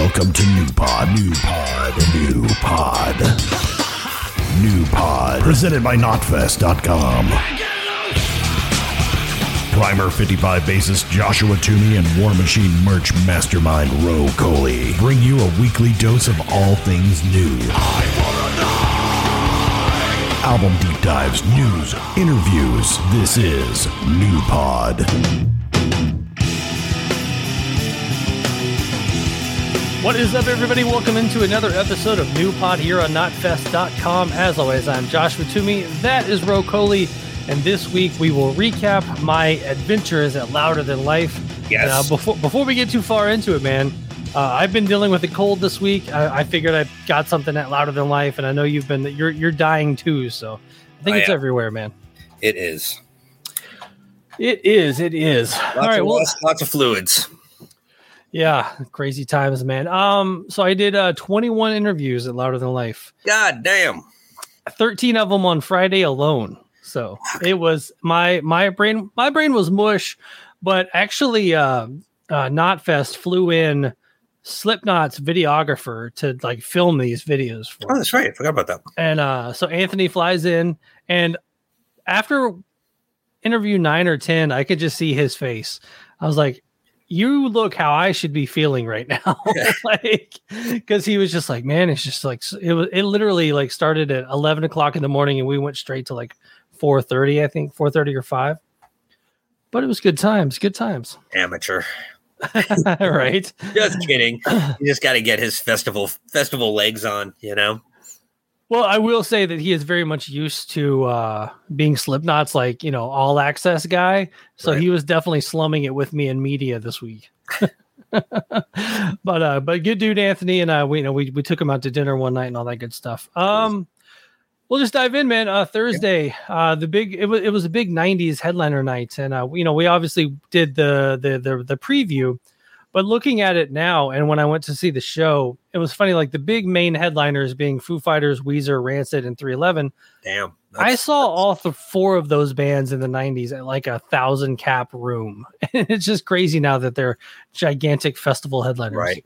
Welcome to New Pod, New Pod, New Pod, New Pod, presented by Knotfest.com. Primer 55 bassist Joshua Toomey and War Machine merch mastermind Ro Coley bring you a weekly dose of all things new. Album deep dives, news, interviews. This is New Pod. What is up, everybody? Welcome into another episode of New Pod here on Knotfest.com. As always, I'm Joshua Toomey. That is Ro Coley. And this week we will recap my adventures at Louder Than Life. Yes. Uh, before, before we get too far into it, man, uh, I've been dealing with a cold this week. I, I figured I got something at Louder Than Life, and I know you've been you're you're dying too. So I think I it's am. everywhere, man. It is. It is. It is. Lots, All right. of, Well, lots, lots of fluids. Yeah, crazy times, man. Um, so I did uh 21 interviews at Louder Than Life. God damn. 13 of them on Friday alone. So it was my my brain my brain was mush, but actually uh uh Knotfest flew in Slipknot's videographer to like film these videos for. Oh, that's right. I forgot about that. And uh so Anthony flies in and after interview 9 or 10, I could just see his face. I was like you look how I should be feeling right now. like, because he was just like, man, it's just like it was. It literally like started at eleven o'clock in the morning, and we went straight to like four thirty. I think four thirty or five. But it was good times. Good times. Amateur. right. Just kidding. You just got to get his festival festival legs on, you know? Well, I will say that he is very much used to uh, being Slipknot's like you know all access guy. So Right. he was definitely slumming it with me in media this week. but uh, but good dude Anthony and uh, we you know we we took him out to dinner one night and all that good stuff. Um, we'll just dive in, man. Uh, Thursday, uh, the big it was it was a big '90s headliner night, and uh, you know we obviously did the the the the preview. But looking at it now, and when I went to see the show, it was funny. Like the big main headliners being Foo Fighters, Weezer, Rancid, and 311. Damn. I saw all th- four of those bands in the 90s at like a thousand cap room. And it's just crazy now that they're gigantic festival headliners. Right.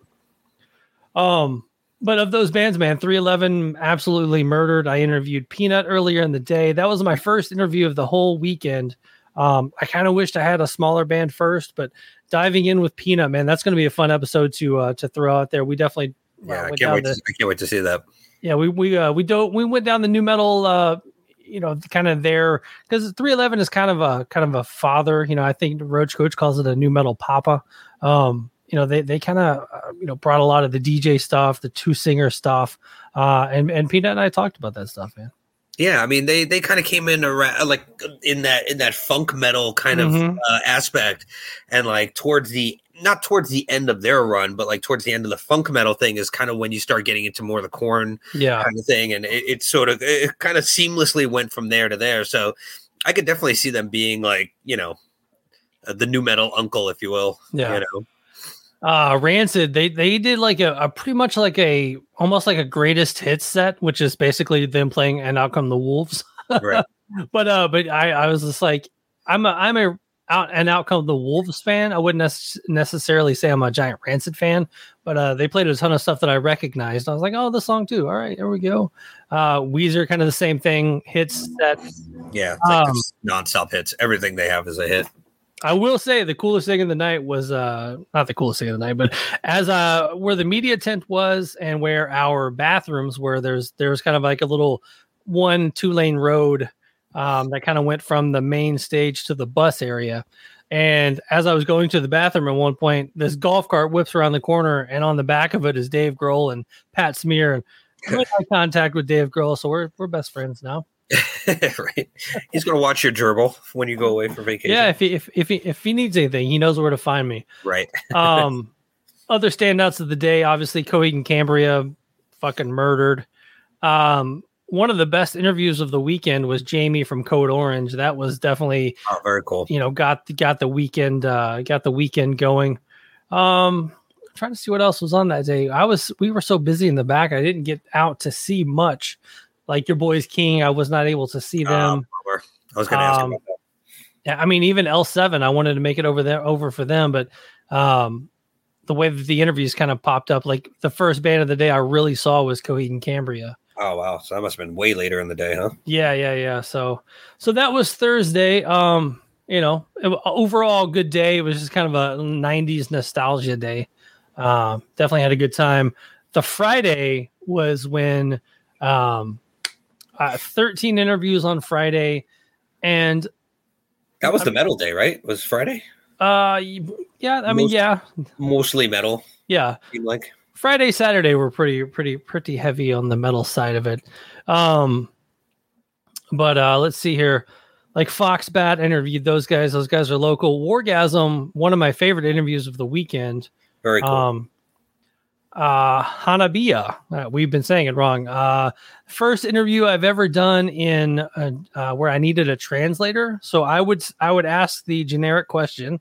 Um, but of those bands, man, 311 absolutely murdered. I interviewed P-Nut earlier in the day. That was my first interview of the whole weekend. Um, I kind of wished I had a smaller band first, but diving in with P-Nut, man, that's going to be a fun episode to uh, to throw out there. We definitely uh, Yeah, I went can't down wait. the- To, I can't wait to see that. yeah, we we uh, we don't we went down the nu metal uh you know kind of there because 311 is kind of a kind of a father you know i think roach coach calls it a nu metal papa um you know they they kind of uh, you know brought a lot of the dj stuff the two singer stuff uh and and P-Nut and i talked about that stuff man Yeah, I mean they they kind of came in around like in that in that funk metal kind Mhm. of uh, aspect, and like towards the not towards the end of their run, but like towards the end of the funk metal thing is kind of when you start getting into more of the Korn yeah kind of thing, and it, it sort of it kind of seamlessly went from there to there. So I could definitely see them being like you know uh, the nu metal uncle, if you will. Yeah. you know, uh rancid they they did like a, a pretty much like a almost like a greatest hits set which is basically them playing and out come the wolves right? but uh but i i was just like i'm a i'm a out and outcome the wolves fan i wouldn't nec- necessarily say i'm a giant rancid fan but uh they played a ton of stuff that i recognized i was like oh the song too all right here we go uh weezer kind of the same thing hits that Yeah, like Um, nonstop hits. Everything they have is a hit. I will say the coolest thing of the night was uh not the coolest thing of the night, but as uh where the media tent was and where our bathrooms were, there's there's kind of like a little one two lane road um that kind of went from the main stage to the bus area. And as I was going to the bathroom at one point, this golf cart whips around the corner, and on the back of it is Dave Grohl and Pat Smear. And I made eye contact with Dave Grohl, so we're we're best friends now. right. He's gonna watch your gerbil when you go away for vacation. Yeah, if he if if he if he needs anything, he knows where to find me. Right. um other standouts of the day obviously coheed and cambria fucking murdered um one of the best interviews of the weekend was jamie from code orange that was definitely Oh, very cool. you know got got the weekend uh got the weekend going um trying to see what else was on that day i was we were so busy in the back i didn't get out to see much like your boys king i was not able to see them Um. I was gonna ask um, about that. yeah, I mean, even L7, I wanted to make it over there over for them, but um, the way that the interviews kind of popped up. Like the first band of the day I really saw was Coheed and Cambria. Oh wow, so that must have been way later in the day, huh? Yeah, yeah, yeah. So, so that was Thursday. Um, you know, it, overall good day. It was just kind of a '90s nostalgia day. Uh, definitely had a good time. The Friday was when um, uh, 13 interviews on Friday, and that was the metal day, right? Was Friday? Uh, yeah. I mean, Most, yeah, mostly metal. Yeah, like Friday, Saturday were pretty, pretty, pretty heavy on the metal side of it. Um, but uh, let's see here. Like Foxbat interviewed those guys. Those guys are local. Wargasm, one of my favorite interviews of the weekend. Very cool. Um, uh, Hanabiya. Uh, we've been saying it wrong. Uh, first interview I've ever done in uh, uh, where I needed a translator. So I would I would ask the generic question.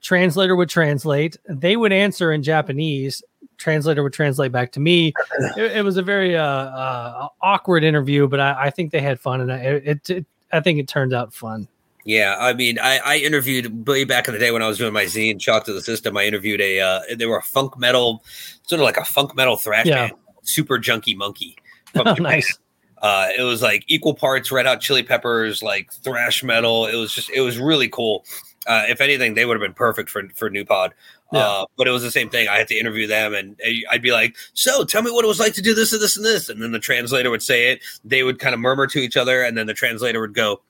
Translator would translate. They would answer in Japanese, translator would translate back to me. It, it was a very uh, uh, awkward interview, but I, I, think they had fun, and it, it, I think it turned out fun. Yeah, I mean, I, I, interviewed way back in the day when I was doing my zine "Shock to the System." I interviewed a uh, they were a funk metal, sort of like a funk metal thrash yeah. band, Super Junky Monkey. Oh, nice. Uh, it was like equal parts Red Hot Chili Peppers, like thrash metal. It was just, it was really cool. Uh, if anything, they would have been perfect for for New Pod. Yeah. Uh, but it was the same thing. I had to interview them, and I'd be like, "So, tell me what it was like to do this and this and this." And then the translator would say it. They would kind of murmur to each other, and then the translator would go,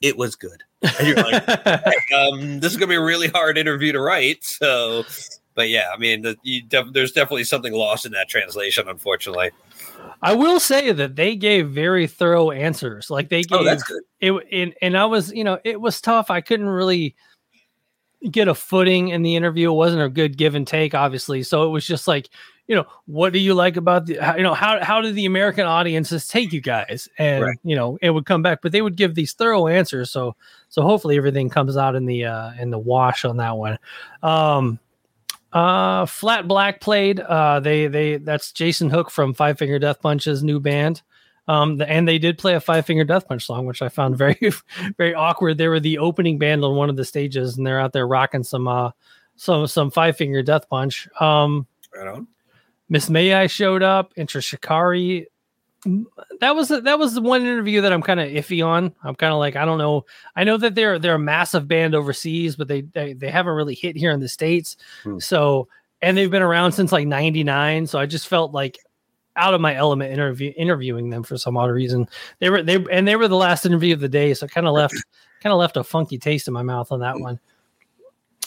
"It was good." And you're like, um, "This is gonna be a really hard interview to write." So, but yeah, I mean, the, def- there's definitely something lost in that translation, unfortunately. I will say that they gave very thorough answers. Like they gave oh, that's good. it, and, and I was, you know, it was tough. I couldn't really get a footing in the interview. It wasn't a good give and take, obviously. So it was just like, you know, what do you like about the, you know, how how do the American audiences take you guys? And right. you know, it would come back, but they would give these thorough answers. So so hopefully everything comes out in the uh in the wash on that one. Um uh Flat Black played. Uh they they that's Jason Hook from Five Finger Death Punch's new band. Um, and they did play a Five Finger Death Punch song, which I found very, very awkward. They were the opening band on one of the stages, and they're out there rocking some, uh, some, some Five Finger Death Punch. Um, right on. Miss May I showed up. Enter Shikari. That was that was the one interview that I'm kind of iffy on. I'm kind of like I don't know. I know that they're they're a massive band overseas, but they they, they haven't really hit here in the states. Hmm. So and they've been around since like 99 so i just felt like out of my element interview, interviewing them for some odd reason. They were they and they were the last interview of the day, so kind of left kind of left a funky taste in my mouth on that one.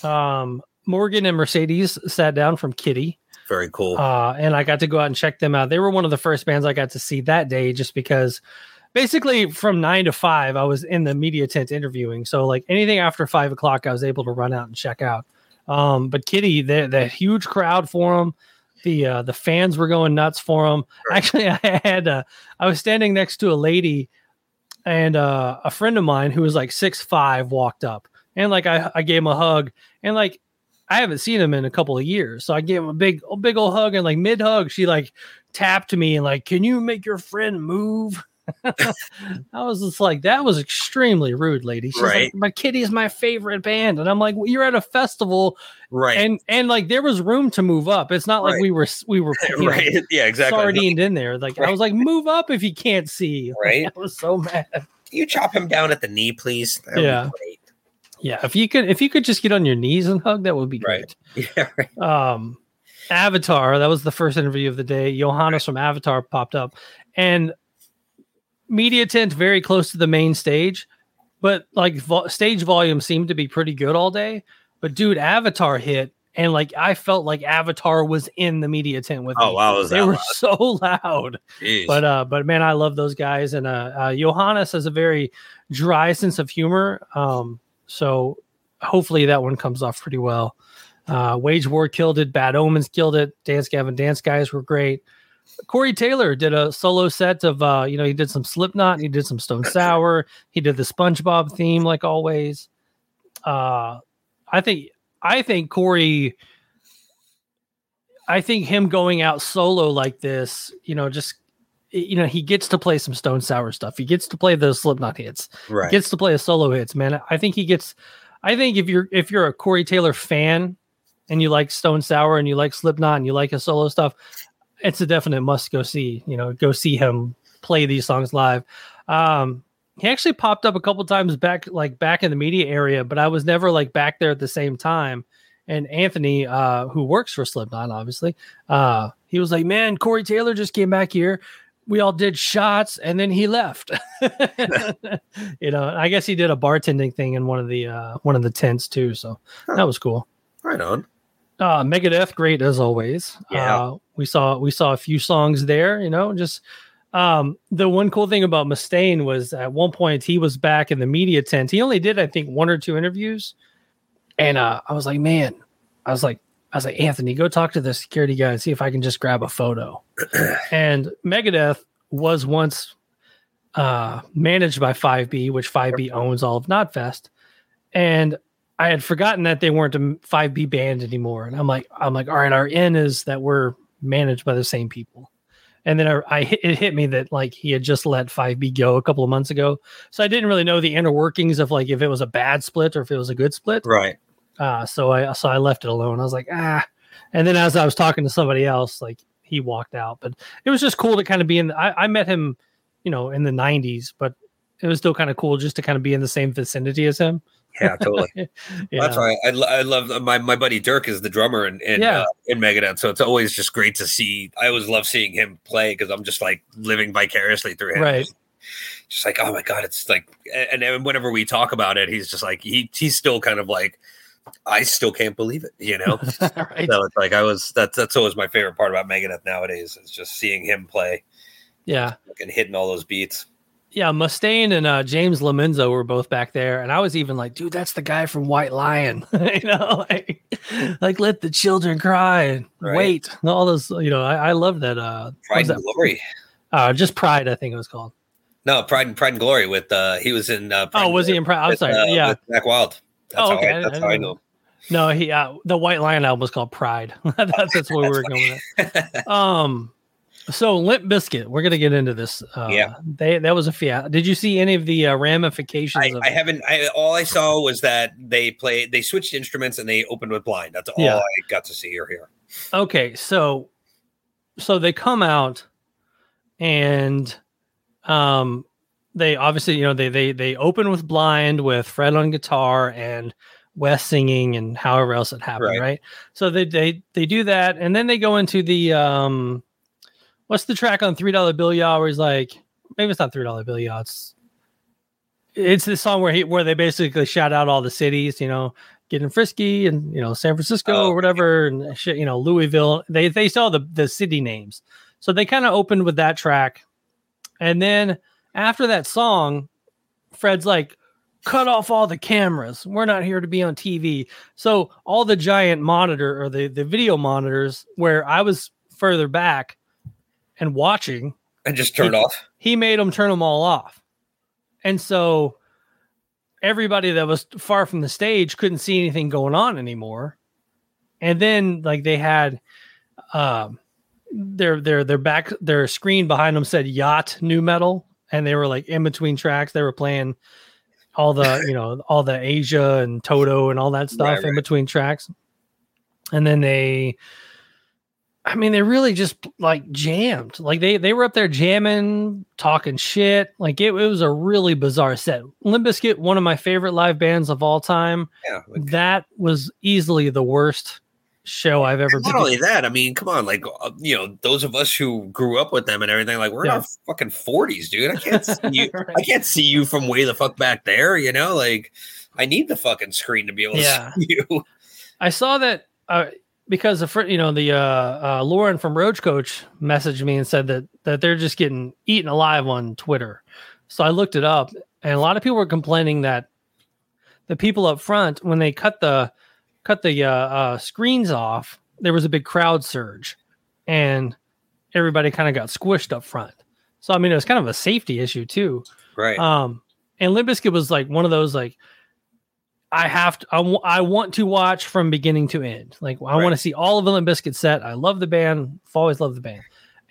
Um, Morgan and Mercedes sat down from Kittie. Very cool. Uh, and I got to go out and check them out. They were one of the first bands I got to see that day, just because basically from nine to five, I was in the media tent interviewing. So like anything after five o'clock, I was able to run out and check out. Um, but Kittie, the the huge crowd for them the uh, the fans were going nuts for him. Actually, I had uh, I was standing next to a lady, and uh, a friend of mine who was like six five walked up, and like I I gave him a hug, and like I haven't seen him in a couple of years, so I gave him a big a big old hug, and like mid hug, she like tapped me and like, can you make your friend move? I was just like, that was extremely rude, lady. She's right. like, my is my favorite band, and I'm like, well, you're at a festival, right? And and like there was room to move up. It's not like right. we were we were right, know, yeah, exactly, sardined in there. Like right. I was like, move up if you can't see. Right, I was so mad. Can you chop him down at the knee, please? That yeah. Yeah, if you could, if you could just get on your knees and hug, that would be great. Right. Yeah. Right. Um, Avatar. That was the first interview of the day. Johannes from Avatar popped up, and media tent very close to the main stage, but like vo- stage volume seemed to be pretty good all day. But dude, Avatar hit, and like I felt like Avatar was in the media tent with oh, me. wow, they were loud? so loud. Jeez. But uh, but man, I love those guys, and uh, uh, Johannes has a very dry sense of humor. Um, so hopefully that one comes off pretty well. Uh, Wage War killed it. Bad Omens killed it. Dance Gavin Dance guys were great. Corey Taylor did a solo set of uh, you know, he did some Slipknot, he did some Stone Sour, he did the SpongeBob theme like always. Uh I think I think Corey I think him going out solo like this, you know, just you know, he gets to play some Stone Sour stuff. He gets to play those Slipknot hits. Right. He gets to play a solo hits, man. I think he gets I think if you're if you're a Corey Taylor fan, and you like Stone Sour and you like Slipknot and you like his solo stuff, it's a definite must go see. You know, go see him play these songs live. Um, he actually popped up a couple times back, like back in the media area, but I was never like back there at the same time. And Anthony, uh, who works for Slipknot, obviously, uh, he was like, "Man, Corey Taylor just came back here. We all did shots, and then he left." you know, I guess he did a bartending thing in one of the uh, one of the tents too. So huh. that was cool. Right on. Uh, Megadeth, great as always. Yeah, uh, we saw we saw a few songs there. You know, just um, the one cool thing about Mustaine was at one point he was back in the media tent. He only did, I think, one or two interviews. And uh, I was like, man, I was like, I was like, Anthony, go talk to the security guy and see if I can just grab a photo. and Megadeth was once uh, managed by 5B, which 5B owns all of Knotfest. And I had forgotten that they weren't a 5B band anymore. And I'm like, I'm like, all right, our in is that we're managed by the same people and then I, I hit, it hit me that like he had just let 5B go a couple of months ago, so I didn't really know the inner workings of like if it was a bad split or if it was a good split. Right. Uh, so I so I left it alone. I was like ah, and then as I was talking to somebody else, like he walked out, but it was just cool to kind of be in. I, I met him, you know, in the '90s, but it was still kind of cool just to kind of be in the same vicinity as him. Yeah, totally. yeah. That's why I, I love my my buddy Dirk is the drummer in in, yeah. uh, in Megadeth, so it's always just great to see. I always love seeing him play because I'm just like living vicariously through him. Right. Just, like oh my god, it's like, and, and whenever we talk about it, he's just like he he's still kind of like. I still can't believe it, you know. right. So it's like I was. That's that's always my favorite part about Megadeth nowadays is just seeing him play. Yeah, and hitting all those beats yeah, Mustaine and uh, James LoMenzo were both back there, and I was even like, dude, that's the guy from White Lion, you know, like, like let the children cry and right. wait, all those, you know, I, I love that. Uh, Pride and that? Glory, uh, just Pride, I think it was called. No, Pride and Pride and Glory with uh, he was in. Uh, Pride oh, was he in Pride? I'm sorry, uh, yeah, Zakk Wylde. That's oh, okay. How I, that's I, how I know. No, he uh, the White Lion album was called Pride. that's, that's where we were going with Um so Limp Bizkit, we're gonna get into this. Uh, yeah, they that was a fiat. Did you see any of the uh, ramifications? I, I haven't. I, all I saw was that they played. They switched instruments and they opened with blind. That's all yeah. I got to see or hear. Okay, so so they come out and um they obviously you know they they they open with blind with Fred on guitar and Wes singing and however else it happened, right? right? So they they they do that and then they go into the um what's the track on Three Dollar Bill Y'all where he's like, maybe it's not Three Dollar Bill Y'all. It's it's the song where he where they basically shout out all the cities, you know, getting frisky and you know San Francisco oh, or whatever and shit, you know Louisville. They they saw the the city names, so they kind of opened with that track, and then after that song, Fred's like, cut off all the cameras. We're not here to be on TV. So all the giant monitor or the the video monitors where I was further back and watching and just turned he, off. He made them turn them all off. And so everybody that was far from the stage couldn't see anything going on anymore. And then like they had um their their their back their screen behind them said yacht nu metal and they were like in between tracks they were playing all the you know all the Asia and Toto and all that stuff right, right. in between tracks. And then they I mean, they really just like jammed. Like they they were up there jamming, talking shit. Like it, it was a really bizarre set. Limp Bizkit, one of my favorite live bands of all time. Yeah, like, that was easily the worst show I've ever. Not been. only that, I mean, come on, like uh, you know, those of us who grew up with them and everything, like we're yeah. in our fucking forties, dude. I can't see you. right. I can't see you from way the fuck back there. You know, like I need the fucking screen to be able to yeah. see you. I saw that. Uh, because the you know the uh, uh, Lauren from Roach Coach messaged me and said that that they're just getting eaten alive on Twitter. So I looked it up, and a lot of people were complaining that the people up front when they cut the cut the uh, uh, screens off, there was a big crowd surge, and everybody kind of got squished up front. So I mean, it was kind of a safety issue too, right? Um, and Limp Bizkit was like one of those like I have to, I, w- I want to watch from beginning to end. Like I right. want to see all of the Limp Bizkit set. I love the band. I've always loved the band.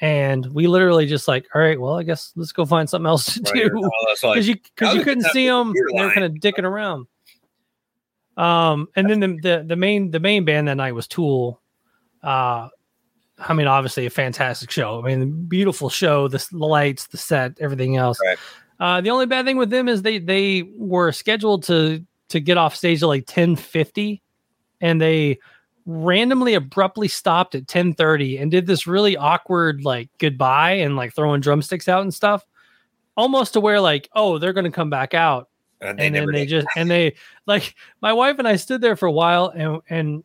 And we literally just like, all right, well, I guess let's go find something else to right. do because you because you couldn't see them. They're kind of dicking around. Um, and then the, the the main the main band that night was Tool. Uh, I mean, obviously a fantastic show. I mean, beautiful show. The, lights, the set, everything else. Right. Uh, the only bad thing with them is they they were scheduled to to get off stage at like ten fifty, and they randomly abruptly stopped at 10:30 and did this really awkward like goodbye and like throwing drumsticks out and stuff almost to where like oh they're going to come back out And, they and then they did. just and they like my wife and I stood there for a while and and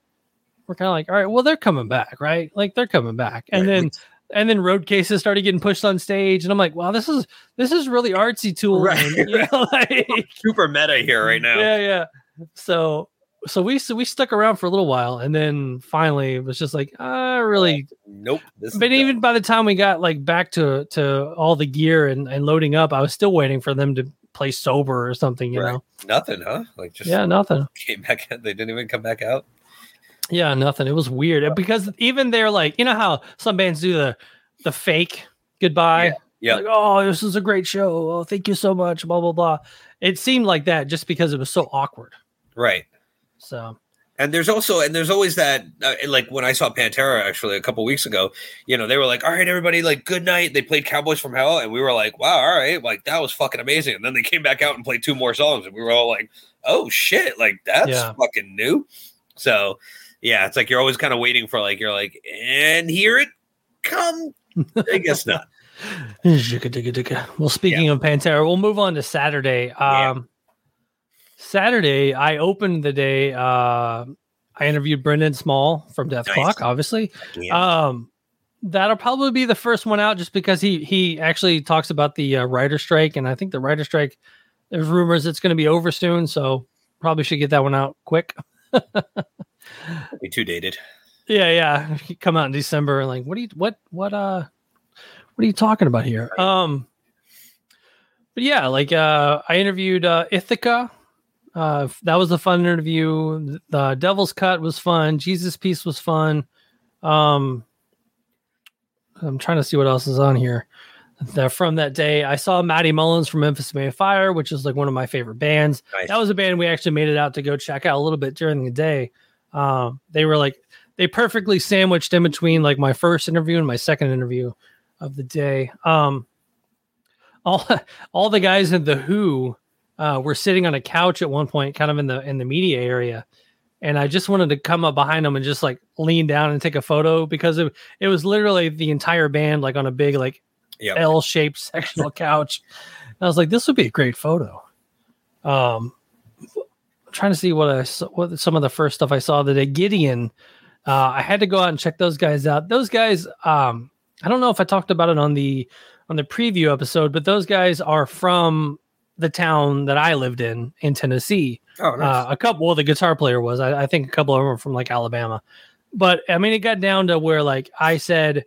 we're kind of like all right well they're coming back right like they're coming back and Right, then and then road cases started getting pushed on stage and I'm like wow this is this is really artsy tool Right, you know, like super meta here right now. yeah, yeah. So so we so we stuck around for a little while and then finally it was just like uh really Nope. This but even by the time we got like back to to all the gear and, and loading up, I was still waiting for them to play sober or something, you Right. know. nothing, huh? Like just Yeah, nothing. came back. They didn't even come back out. Yeah, nothing. It was weird. Because even they're like, you know how some bands do the the fake goodbye. Yeah. Like, oh, this is a great show. Oh, thank you so much. Blah blah blah. It seemed like that just because it was so awkward. Right. So And there's also and there's always that uh, like when I saw Pantera actually a couple weeks ago, you know, they were like, "All right, everybody, like good night." They played Cowboys from Hell, and we were like, "Wow, all right, like that was fucking amazing." And then they came back out and played two more songs, and we were all like, "Oh shit, like that's Yeah. fucking new." So yeah, it's like you're always kind of waiting for like you're like, and here it come. I guess not. Well, speaking of Pantera, we'll move on to Saturday. Yeah. Saturday, I opened the day. Uh, I interviewed Brendan Small from Death Nice. Clock, obviously. Yeah. Um, that'll probably be the first one out, just because he he actually talks about the uh, writer strike, and I think the writer strike. There's rumors it's going to be over soon, so probably should get that one out quick. be too dated. Yeah, yeah. Come out in December and like, what do you what what uh what are you talking about here? Um but yeah, like uh I interviewed uh Ithaca. Uh that was a fun interview. The Devil's Cut was fun. Jesus Piece was fun. Um I'm trying to see what else is on here. From that day, I saw Matty Mullins from Memphis May Fire, which is like one of my favorite bands Nice. that was a band we actually made it out to go check out a little bit during the day. Um, they were like they perfectly sandwiched in between like my first interview and my second interview of the day. Um, all all the guys in the Who uh, were sitting on a couch at one point, kind of in the in the media area, and I just wanted to come up behind them and just like lean down and take a photo because it, it was literally the entire band like on a big like Yep. L-shaped sectional couch. And I was like, this would be a great photo. Um, I'm trying to see what I saw, what some of the first stuff I saw today. Gideon, uh, I had to go out and check those guys out. Those guys, um, I don't know if I talked about it on the on the preview episode, but those guys are from the town that I lived in in Tennessee. Oh, nice. Uh, a couple, well, the guitar player was. I, I think a couple of them were from like Alabama, but I mean, it got down to where like I said,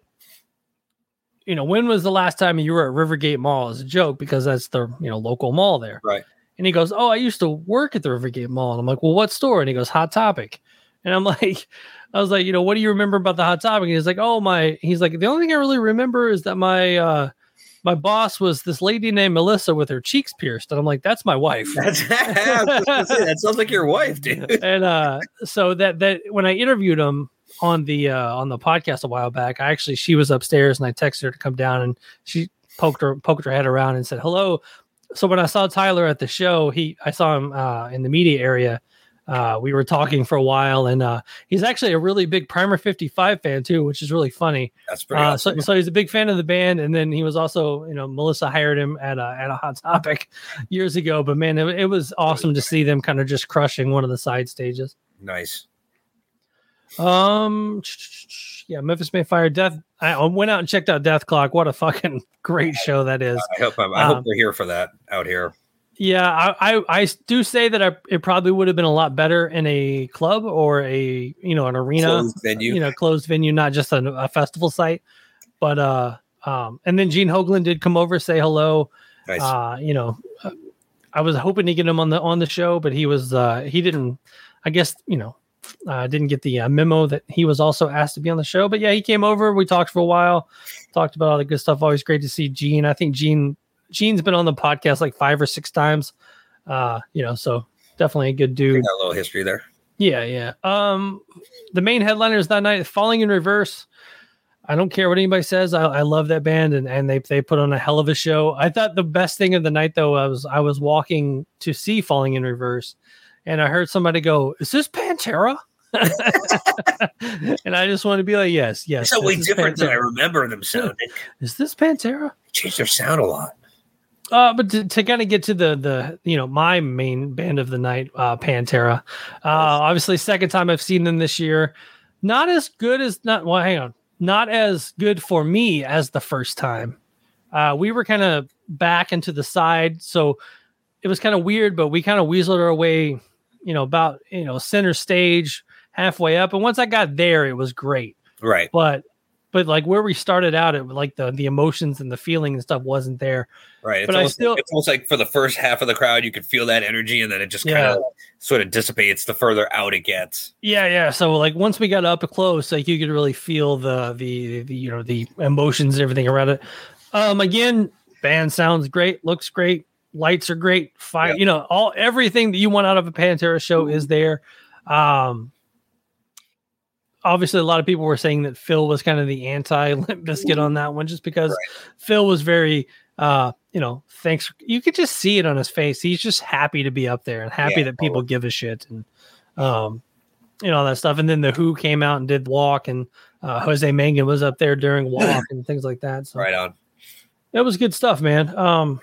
you know, when was the last time you were at Rivergate Mall as a joke because that's the you know local mall there, Right. And he goes, "Oh, I used to work at the Rivergate Mall," and I'm like, "Well, what store?" And he goes, "Hot Topic," and I'm like. I was like, you know, what do you remember about the hot topic? And he's like, oh my, he's like, the only thing I really remember is that my uh my boss was this lady named Melissa with her cheeks pierced. And I'm like, that's my wife. That's, I was just gonna say, that sounds like your wife, dude. and uh so that that when I interviewed him on the uh on the podcast a while back, I actually she was upstairs and I texted her to come down and she poked her poked her head around and said hello. So when I saw Tyler at the show, he I saw him uh in the media area. Uh, we were talking for a while, and uh, he's actually a really big Primer 55 fan too, which is really funny. That's pretty Uh, awesome. so, so he's a big fan of the band, and then he was also, you know, Melissa hired him at a at a Hot Topic years ago. But man, it, it was awesome to see them kind of just crushing one of the side stages. nice. Um, yeah, Memphis May Fire Death. I went out and checked out Dethklok. What a fucking great show that is. I hope I'm, I hope Um, we're here for that out here. Yeah, I, I, I do say that I, it probably would have been a lot better in a club or a you know an arena, Closed venue. you know, closed venue, not just a, a festival site. But uh, um, and then Gene Hoglan did come over say hello. nice. Uh, you know, I was hoping to get him on the on the show, but he was uh, he didn't. I guess you know, uh, didn't get the uh, memo that he was also asked to be on the show. But yeah, he came over. We talked for a while, talked about all the good stuff. Always great to see Gene. I think Gene Gene's been on the podcast like five or six times. Uh, you know, so definitely a good dude. Got a little history there. Yeah, yeah. Um, the main headliners that night, Falling in Reverse. I don't care what anybody says. I, I love that band, and, and they they put on a hell of a show. I thought the best thing of the night though I was I was walking to see Falling in Reverse, and I heard somebody go, "Is this Pantera?" and I just want to be like, "Yes, yes." It's so way different than I remember them sounding. Is this Pantera? They Changed their sound a lot. Uh, but to, to kind of get to the the you know my main band of the night, uh, Pantera. Uh, obviously, second time I've seen them this year. Not as good as not. Well, hang on. Not as good for me as the first time. Uh, we were kind of back into the side, so it was kind of weird. But we kind of weaseled our way, you know, about you know center stage, halfway up. And once I got there, it was great. Right. But but like where we started out, it like the the emotions and the feeling and stuff wasn't there. Right. It's But I almost, still- it's almost like for the first half of the crowd, you could feel that energy, and then it just kind of sort of dissipates the further out it gets. Yeah, yeah. So like once we got up close, like you could really feel the the, the you know the emotions and everything around it. Um, again, band sounds great, looks great, lights are great, fire. Yeah. You know, all everything that you want out of a Pantera show is there. Um, obviously, a lot of people were saying that Phil was kind of the anti Limp Bizkit on that one, just because Phil was very. Uh, you know, thanks. You could just see it on his face. He's just happy to be up there and happy Yeah, that people give a shit and um, you know, all that stuff. And then the Who came out and did Walk, and uh, Jose Mangin was up there during Walk and things like that. So Right on. That was good stuff, man. Um,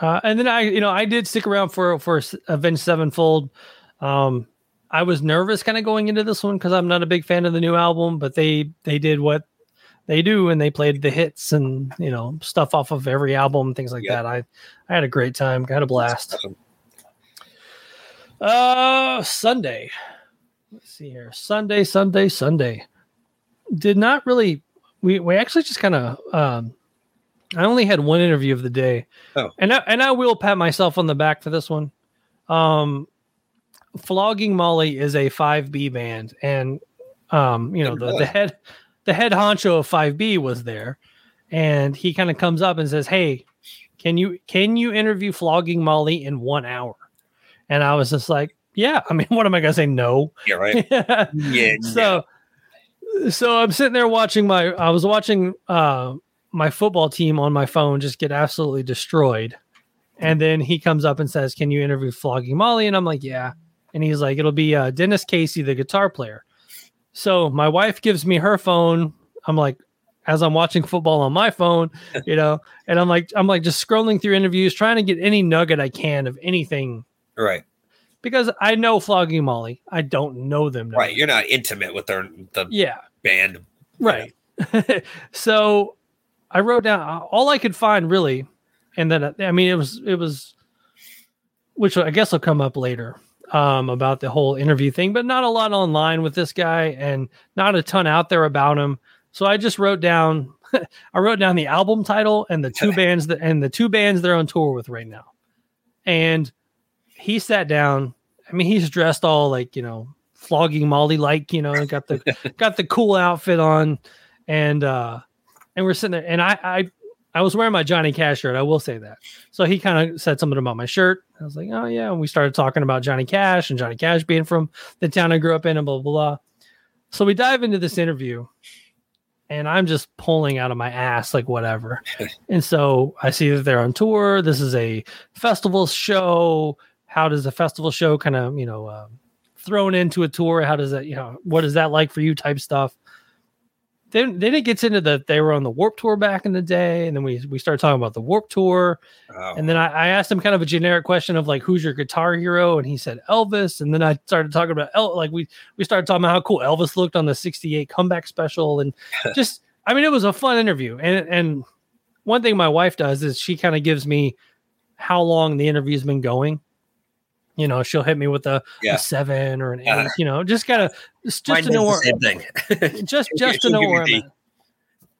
uh, and then I, you know, I did stick around for for Avenged Sevenfold. Um, I was nervous kind of going into this one because I'm not a big fan of the new album, but they they did what they do and they played the hits and you know stuff off of every album, things like Yeah. that. I I had a great time, got a blast. Awesome. Uh, Sunday. Let's see here. Sunday, Sunday, Sunday. Did not really. We we actually just kind of. Um, I only had one interview of the day. Oh. and I, and I will pat myself on the back for this one. Um, flogging Molly is a five B band, and um, you know the, the head the head honcho of five B was there, and he kind of comes up and says, "Hey, can you can you interview flogging Molly in one hour?" And I was just like, "Yeah." I mean, what am I gonna say? No. Yeah. Right. Yeah. so so I'm sitting there watching my I was watching uh my football team on my phone just get absolutely destroyed. And then he comes up and says, "Can you interview Flogging Molly?" And I'm like, "Yeah." And he's like, "It'll be uh, Dennis Casey, the guitar player." So my wife gives me her phone. I'm like, as I'm watching football on my phone, you know, and I'm like, I'm like just scrolling through interviews, trying to get any nugget I can of anything right. because I know Flogging Molly. I don't know them. Right. You're not intimate with their the Yeah. band. Right. so I wrote down all I could find really, and then I mean it was it was, which I guess will come up later um, about the whole interview thing, but not a lot online with this guy, and not a ton out there about him. So I just wrote down I wrote down the album title and the two bands that and the two bands they're on tour with right now, and he sat down. I mean, he's dressed all like you know flogging Molly like you know got the got the cool outfit on and uh and we're sitting there and I I I was wearing my Johnny Cash shirt, I will say that. So he kind of said something about my shirt. I was like, "Oh yeah," and we started talking about Johnny Cash and Johnny Cash being from the town I grew up in and blah blah blah. So we dive into this interview and I'm just pulling out of my ass like whatever. and so I see that they're on tour. This is a festival show. How does a festival show kind of, you know, um, thrown into a tour? How does that, you know, what is that like for you type stuff? Then then it gets into the they were on the Warp Tour back in the day, and then we we started talking about the Warp Tour, Oh, and then I, I asked him kind of a generic question of like who's your guitar hero, and he said Elvis, and then I started talking about El- like we we started talking about how cool Elvis looked on the '68 comeback special, and just I mean it was a fun interview, and and one thing my wife does is she kind of gives me how long the interview's been going. You know, she'll hit me with a, a seven or an eight. Uh, you know, just gotta just, just to know where the same thing. just just to know where I'm at.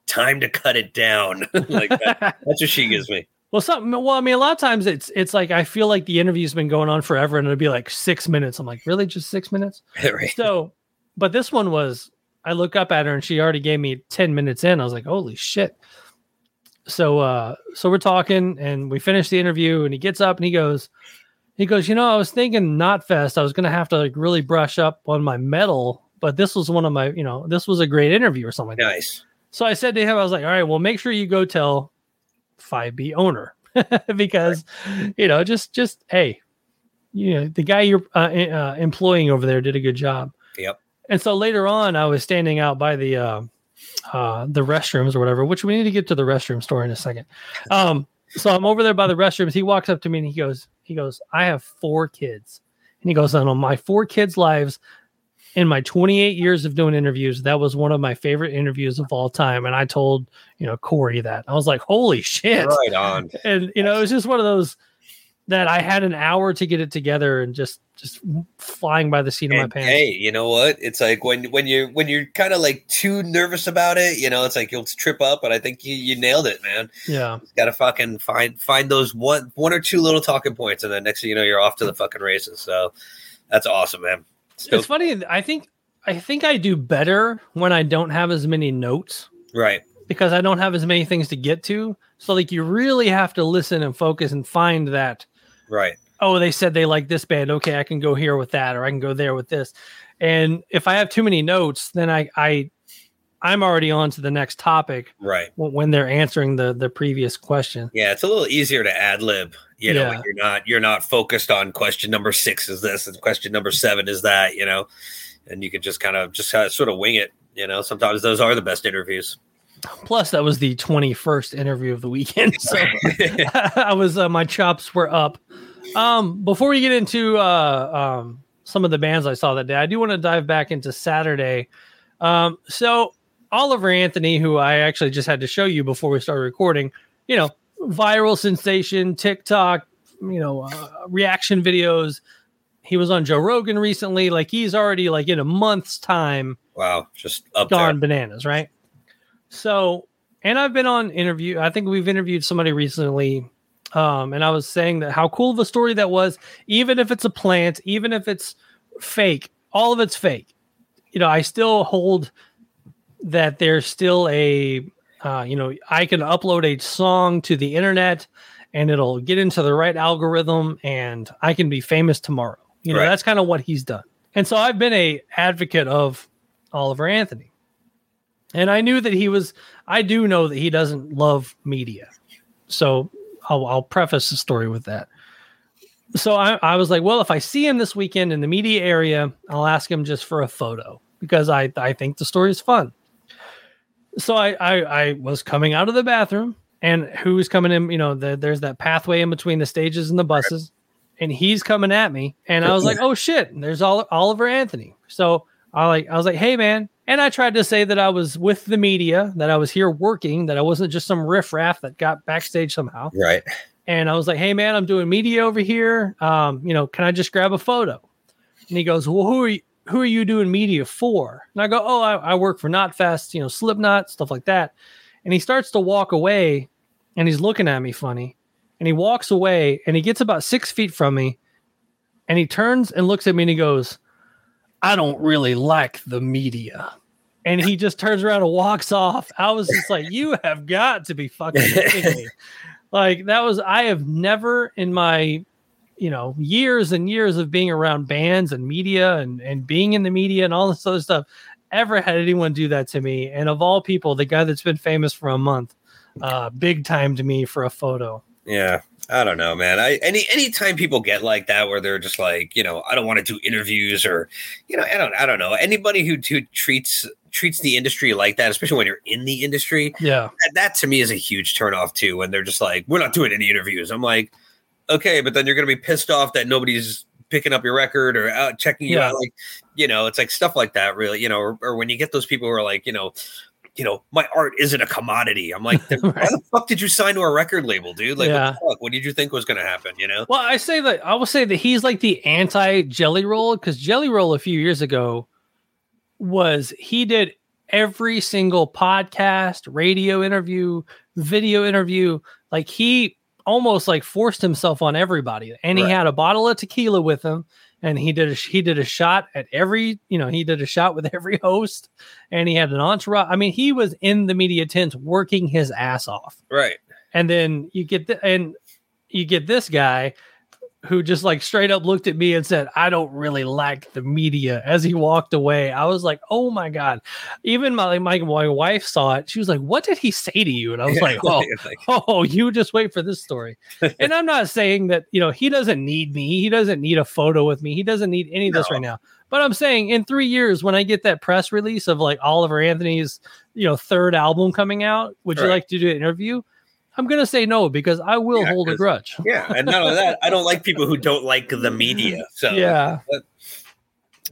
Time to cut it down. like that. That's what she gives me. Well, something. Well, I mean, a lot of times it's it's like I feel like the interview's been going on forever, and it'll be like six minutes. I'm like, really, just six minutes? right. So, but this one was. I look up at her, and she already gave me ten minutes in. I was like, holy shit. So, uh, so we're talking, and we finish the interview, and he gets up and he goes, He goes, you know, I was thinking Knotfest, I was gonna have to like really brush up on my metal, but this was one of my, you know, this was a great interview or something like that. Nice. So I said to him, I was like, all right, well, make sure you go tell 5B owner because, you know, just, just, hey, you know, the guy you're uh, uh, employing over there did a good job. Yep. And so later on, I was standing out by the, uh, uh, the restrooms or whatever, which we need to get to the restroom story in a second. Um, so I'm over there by the restrooms. He walks up to me and he goes, he goes, I have four kids. And he goes, on my four kids' lives, in my 28 years of doing interviews, that was one of my favorite interviews of all time. And I told, you know, Corey that. I was like, holy shit. Right on. And, you know, it was just one of those that I had an hour to get it together and just just flying by the seat of my pants. hey, you know what? It's like when when you when you're kind of like too nervous about it, you know, it's like you'll trip up. But I think you you nailed it, man. Yeah. Got to fucking find find those one one or two little talking points, and then next thing you know, you're off to the fucking races. So that's awesome, man. Still, It's funny. I think I think I do better when I don't have as many notes right. because I don't have as many things to get to. So like you really have to listen and focus and find that Right. Oh, they said they like this band. Okay, I can go here with that, or I can go there with this. And if I have too many notes, then I, I I'm already on to the next topic Right. when they're answering the the previous question. Yeah, it's a little easier to ad lib. You know, Yeah. when you're not you're not focused on question number six is this and question number seven is that. You know, and you can just kind of just kind of sort of wing it. You know, sometimes those are the best interviews. Plus, that was the 21st interview of the weekend, so I was uh, my chops were up. Um, before we get into uh, um, some of the bands I saw that day, I do want to dive back into Saturday. Um, so Oliver Anthony, who I actually just had to show you before we started recording, you know, viral sensation, TikTok, you know, uh, reaction videos. He was on Joe Rogan recently. Like he's already like in a month's time wow, just up gone bananas, right? So, and I've been on interview. I think we've interviewed somebody recently, um, and I was saying that how cool of a story that was. Even if it's a plant, even if it's fake, all of it's fake. You know, I still hold that there's still a, uh, you know, I can upload a song to the internet, and it'll get into the right algorithm, and I can be famous tomorrow. You know, Right. that's kind of what he's done. And so I've been a advocate of Oliver Anthony. And I knew that he was, I do know that he doesn't love media. So I'll, I'll preface the story with that. So I, I was like, well, if I see him this weekend in the media area, I'll ask him just for a photo because I, I think the story is fun. So I, I, I was coming out of the bathroom and who's coming in, you know, the, there's that pathway in between the stages and the buses and he's coming at me and I was like, oh shit, and there's Ol- Oliver Anthony. So I like, I was like, hey man. And I tried to say that I was with the media, that I was here working, that I wasn't just some riffraff that got backstage somehow. Right. And I was like, hey man, I'm doing media over here. Um, you know, can I just grab a photo? And he goes, well, who are you? Who are you doing media for? And I go, oh, I, I work for Not Knotfest, you know, Slipknot, stuff like that. And he starts to walk away and he's looking at me funny. And he walks away and he gets about six feet from me and he turns and looks at me and he goes, I don't really like the media. And he just turns around and walks off. I was just like, you have got to be fucking kidding me. Like that was I have never in my you know years and years of being around bands and media and and being in the media and all this other stuff ever had anyone do that to me. And of all people, the guy that's been famous for a month, uh, big time to me for a photo. Yeah. I don't know, man. I any anytime people get like that where they're just like, you know, I don't want to do interviews or, you know, I don't I don't know. Anybody who, who treats treats the industry like that, especially when you're in the industry, Yeah. that, that to me is a huge turnoff too. When they're just like, we're not doing any interviews. I'm like, okay, but then you're gonna be pissed off that nobody's picking up your record or out checking you Yeah. out. Like, you know, it's like stuff like that, really. You know, or, or when you get those people who are like, you know, you know, my art isn't a commodity. I'm like, why the fuck did you sign to a record label, dude? Like, Yeah. what the fuck? What did you think was gonna happen? You know? Well, I say that I will say that he's like the anti Jelly Roll because Jelly Roll a few years ago was he did every single podcast, radio interview, video interview. Like he almost like forced himself on everybody, and he Right. had a bottle of tequila with him, and he did a he did a shot at every you know he did a shot with every host, and he had an entourage. I mean, he was in the media tent working his ass off Right. and then you get the, and you get this guy who just like straight up looked at me and said, I don't really like the media as he walked away. I was like, oh my God. Even my, my, my wife saw it. She was like, what did he say to you? And I was like, oh, like, oh, you just wait for this story. and I'm not saying that, you know, he doesn't need me. He doesn't need a photo with me. He doesn't need any of this right now. But I'm saying in three years, when I get that press release of like Oliver Anthony's, you know, third album coming out, would you like to do an interview? I'm gonna say no because I will Yeah, hold a grudge. yeah, and not only that, I don't like people who don't like the media. So Yeah,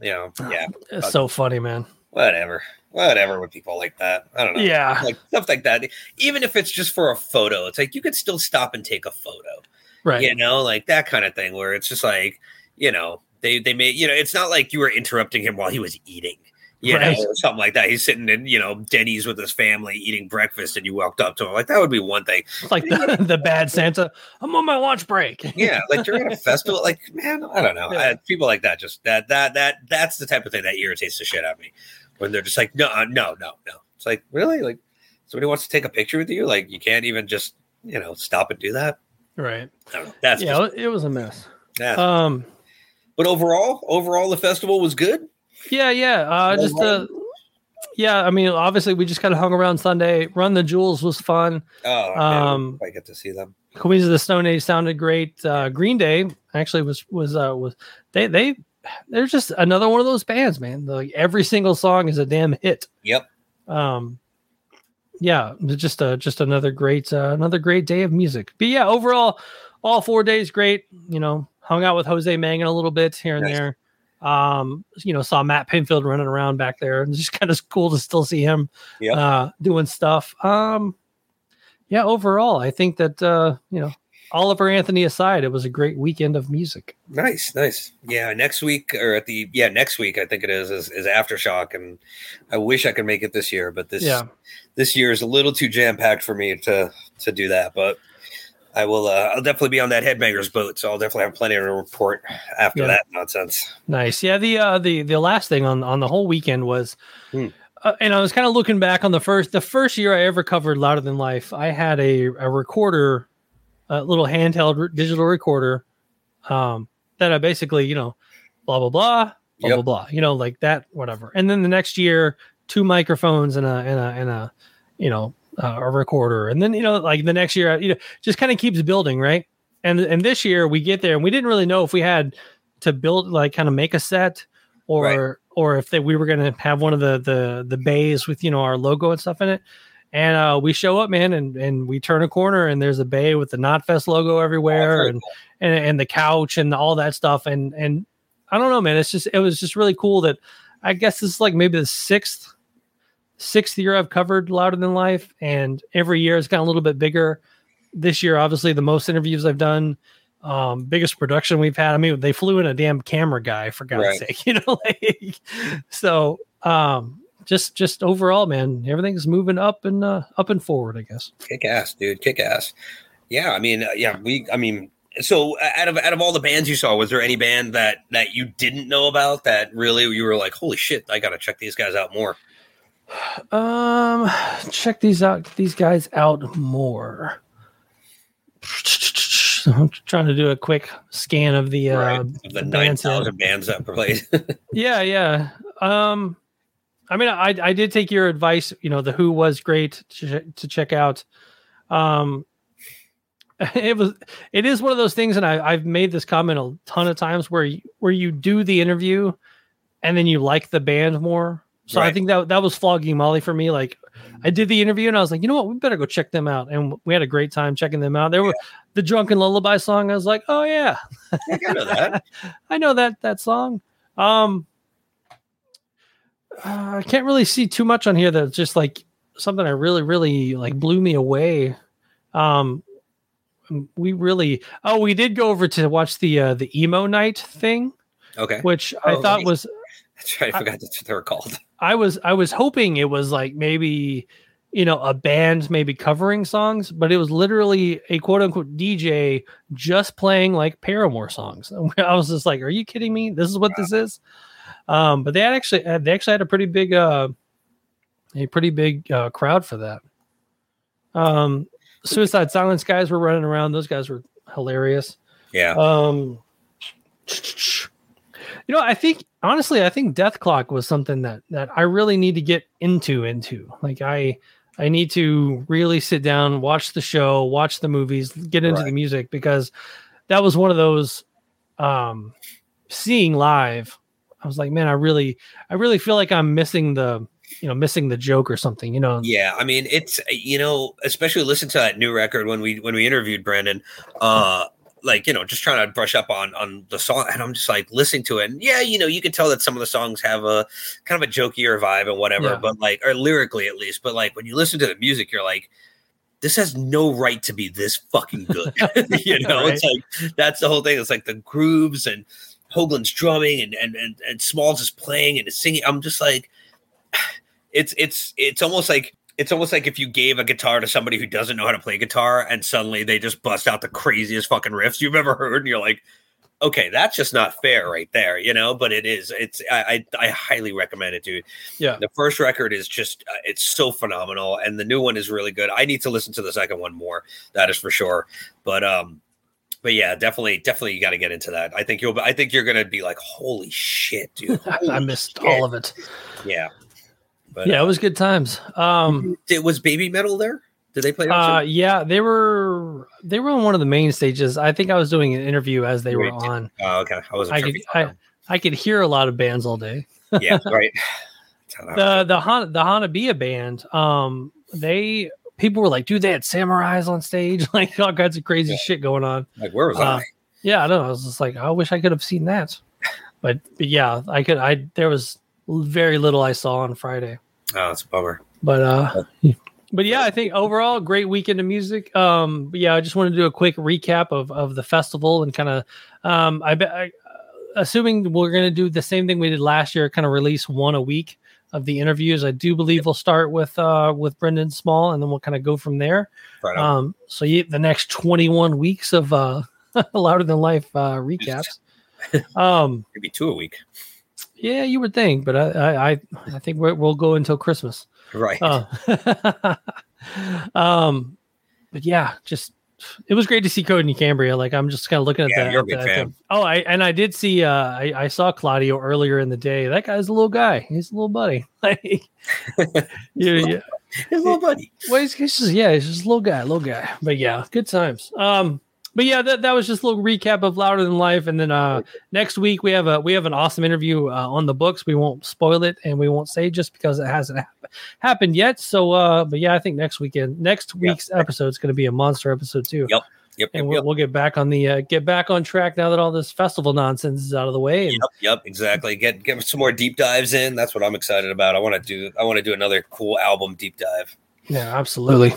you know, yeah, it's so funny, man. whatever, whatever with people like that. I don't know. Yeah, like stuff like that. Even if it's just for a photo, it's like you could still stop and take a photo. right. You know, like that kind of thing where it's just like, you know, they they made you know, it's not like you were interrupting him while he was eating. You Right. know, or something like that. He's sitting in, you know, Denny's with his family eating breakfast, and you walked up to him. Like that would be one thing. It's like the, the bad Santa. I'm on my lunch break. Yeah, like during a festival, like man, I don't know. Yeah. I, people like that just that that that that's the type of thing that irritates the shit out of me when they're just like, no, uh, no, no, no. It's like really like somebody wants to take a picture with you, like you can't even just you know stop and do that. Right. I don't know. That's Yeah, just, it was a mess. yeah. Um. but overall, overall, the festival was good. Yeah. Yeah. Uh. Just uh. Yeah. I mean, obviously, we just kind of hung around Sunday. Run the Jewels was fun. Oh, Um, I get to see them. Queens of the Stone Age sounded great. Uh, Green Day actually was was uh was they they they're just another one of those bands, man. Like every single song is a damn hit. Yep. Um, yeah, just a just another great uh, another great day of music. But yeah, overall, all four days great. You know, hung out with Jose Mangin a little bit here and Nice. there. Um, you know, saw Matt Pinfield running around back there, and it's just kind of cool to still see him Yep. uh, doing stuff. Um, yeah, overall, I think that uh, you know, Oliver Anthony aside, it was a great weekend of music. Nice, nice. Yeah, next week or at the yeah next week I think it is is, is aftershock, and I wish I could make it this year, but this Yeah. this year is a little too jam packed for me to to do that. But I will. Uh, I'll definitely be on that headbangers boat, so I'll definitely have plenty to report after Yeah. that nonsense. Nice. Yeah. The uh, the the last thing on on the whole weekend was, Hmm. uh, and I was kind of looking back on the first the first year I ever covered Louder Than Life. I had a a recorder, a little handheld re- digital recorder, um, that I basically you know, blah blah blah blah Yep. blah blah. You know, like that whatever. And then the next year, two microphones and a and a and a, you know, uh, a recorder. And then you know, like the next year, you know, just kind of keeps building, right? And and this year we get there and we didn't really know if we had to build like kind of make a set or Right. or if they, we were going to have one of the the the bays with you know our logo and stuff in it and uh we show up man and and we turn a corner and there's a bay with the knotfest logo everywhere very and, and and the couch and all that stuff and and i don't know man it's just it was just really cool that i guess this is like maybe the sixth sixth year i've covered louder than life and every year it's gotten a little bit bigger this year obviously the most interviews i've done um biggest production we've had i mean they flew in a damn camera guy for god's Right. sake you know like so um just just overall man everything's moving up and uh up and forward i guess Kick ass, dude. Kick ass. Yeah, I mean, uh, yeah, we. I mean, so out of out of all the bands you saw, was there any band that that you didn't know about that really you were like, holy shit, I got to check these guys out more? Um, check these out. These guys out more. I'm trying to do a quick scan of the uh, right? Of the nine bands that- thousand bands that played. Yeah, yeah. Um, I mean, I I did take your advice. You know, the Who was great to, to check out. Um, it was it is one of those things, and I I've made this comment a ton of times where you, where you do the interview, and then you like the band more. So I think that that was flogging Molly for me. Like, I did the interview, and I was like, you know what, we better go check them out, and we had a great time checking them out. There were the Drunken Lullaby song. I was like, oh yeah, I know that. I know that that song. Um, uh, I can't really see too much on here that's just like something that really, really like blew me away. Um, we really oh we did go over to watch the uh, the emo night thing, Okay, which I Oh, thought nice. was that's right. I forgot that's what they were called. I was I was hoping it was like maybe you know a band maybe covering songs, but it was literally a quote unquote DJ just playing like Paramore songs. I was just like, "Are you kidding me? This is what this is." Um, but they had actually they actually had a pretty big uh, a pretty big uh, crowd for that. Um, Suicide Silence guys were running around; those guys were hilarious. Yeah, Um, You know, I think honestly, I think Dethklok was something that that I really need to get into into. Like I I need to really sit down, watch the show, watch the movies, get into Right. the music because that was one of those um seeing live. I was like, man, I really I really feel like I'm missing the you know, missing the joke or something, you know. Yeah, I mean, it's you know, especially listen to that new record when we when we interviewed Brendan, uh, like you know, just trying to brush up on on the song, and I'm just like listening to it, and yeah, you know, you can tell that some of the songs have a kind of a jokier vibe and whatever, Yeah. but like, or lyrically at least, but like when you listen to the music, you're like. This has no right to be this fucking good. you know, it's like that's the whole thing. It's like the grooves and Hoglan's drumming and and and, and Smalls is playing and is singing. I'm just like, it's it's it's almost like it's almost like if you gave a guitar to somebody who doesn't know how to play guitar and suddenly they just bust out the craziest fucking riffs you've ever heard and you're like okay that's just not fair right there you know but it is it's i i, I highly recommend it dude. Yeah. the first record is just uh, it's so phenomenal and the new one is really good. I need to listen to the second one more that is for sure but um but yeah definitely definitely you got to get into that. I think you'll i think you're gonna be like holy shit dude. I missed Holy all of it. yeah but Yeah, it was good times. Um it was Babymetal there did they play Uh, yeah, they were they were on one of the main stages. I think I was doing an interview as they were on. Oh, okay. I wasn't I sure. could if I could hear a lot of bands all day. yeah, right. The the Han, the Hanabiya band, um, they people were like, dude, they had samurais on stage, like all kinds of crazy Yeah. shit going on. like, where was Uh, I? Yeah, I don't know. I was just like, I wish I could have seen that, but, but yeah, I could. I there was very little I saw on Friday. Oh, that's a bummer. But uh but yeah, I think overall great weekend of music. Um yeah, I just want to do a quick recap of of the festival and kind of um I bet assuming we're going to do the same thing we did last year, kind of release one a week of the interviews. I do believe we'll start with uh with Brendan Small and then we'll kind of go from there. Right. Um so yeah, the next 21 weeks of uh louder than life uh recaps. Um Maybe two a week. Yeah, you would think, but I I I, think we're, we'll go until Christmas. Right. Oh. um, but yeah, just it was great to see Cody and Cambria. Like I'm just kind of looking at Yeah, that. you're a big the- at fan. oh, I and I did see. Uh, I, I saw Claudio earlier in the day. That guy's a little guy. He's a little buddy. Like, yeah, yeah. His little buddy. Well, he's, he's just yeah, he's just a little guy, little guy. But yeah, good times. Um, but yeah, that, that was just a little recap of Louder Than Life, and then uh, next week we have a we have an awesome interview uh, on the books. We won't spoil it, and we won't say just because it hasn't hap- happened yet. So, uh, but yeah, I think next weekend, next Yeah. week's episode is going to be a monster episode too. Yep. Yep. And Yep. we'll, Yep. we'll get back on the uh, get back on track now that all this festival nonsense is out of the way. And Yep, yep, exactly. Get get some more deep dives in. That's what I'm excited about. I want to do. I want to do another cool album deep dive. Yeah, absolutely.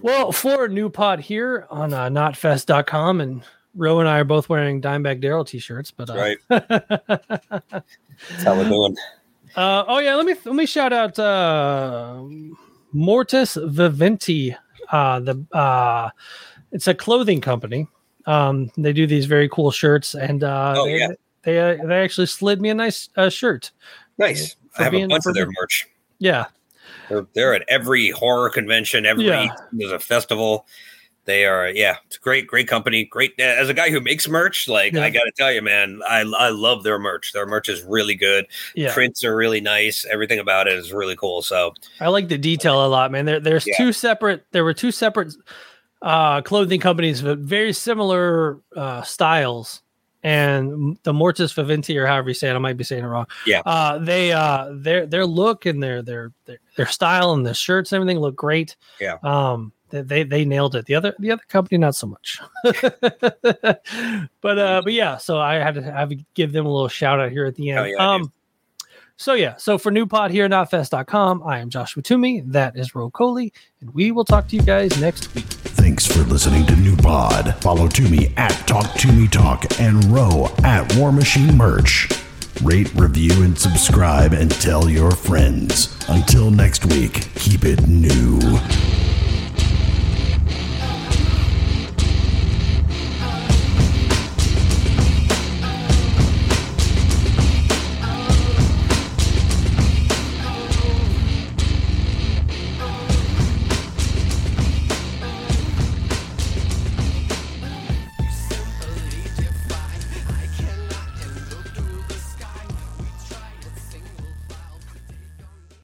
Well, for a new pod here on uh, Knotfest.com, and Ro and I are both wearing Dimebag Darrell t-shirts, but uh, Right. That's how we're doing. uh, oh yeah, let me let me shout out uh, Mortis Viventi. Uh, the uh, it's a clothing company. Um, they do these very cool shirts, and uh, Oh, they, yeah. they uh, they actually slid me a nice uh, shirt. Nice. For I have being- a bunch for of their merch. Yeah, They're, they're at every horror convention. Every Yeah. there's a festival. They are, yeah, it's a great, great company. Great as a guy who makes merch. Like Yeah. I got to tell you, man, I I love their merch. Their merch is really good. yeah. Prints are really nice. Everything about it is really cool. So I like the detail a lot, man. There, there's Yeah. two separate. There were two separate uh, clothing companies with very similar uh, styles, and the Mortis Viventi, or however you say it, I might be saying it wrong. Yeah. uh, they uh, their their look and their their their their style and the shirts and everything look great. Yeah. um, they they, they nailed it. The other the other company not so much. but uh, but yeah, so I had to have to give them a little shout out here at the end. Oh, yeah, um. So yeah, so for new pod here, Knotfest.com, I am Joshua Toomey, that is Ro Coley, and we will talk to you guys next week. Thanks for listening to New Pod. Follow Toomey at Talk To Me Talk and Ro at War Machine Merch. Rate, review, and subscribe and tell your friends. Until next week, keep it new.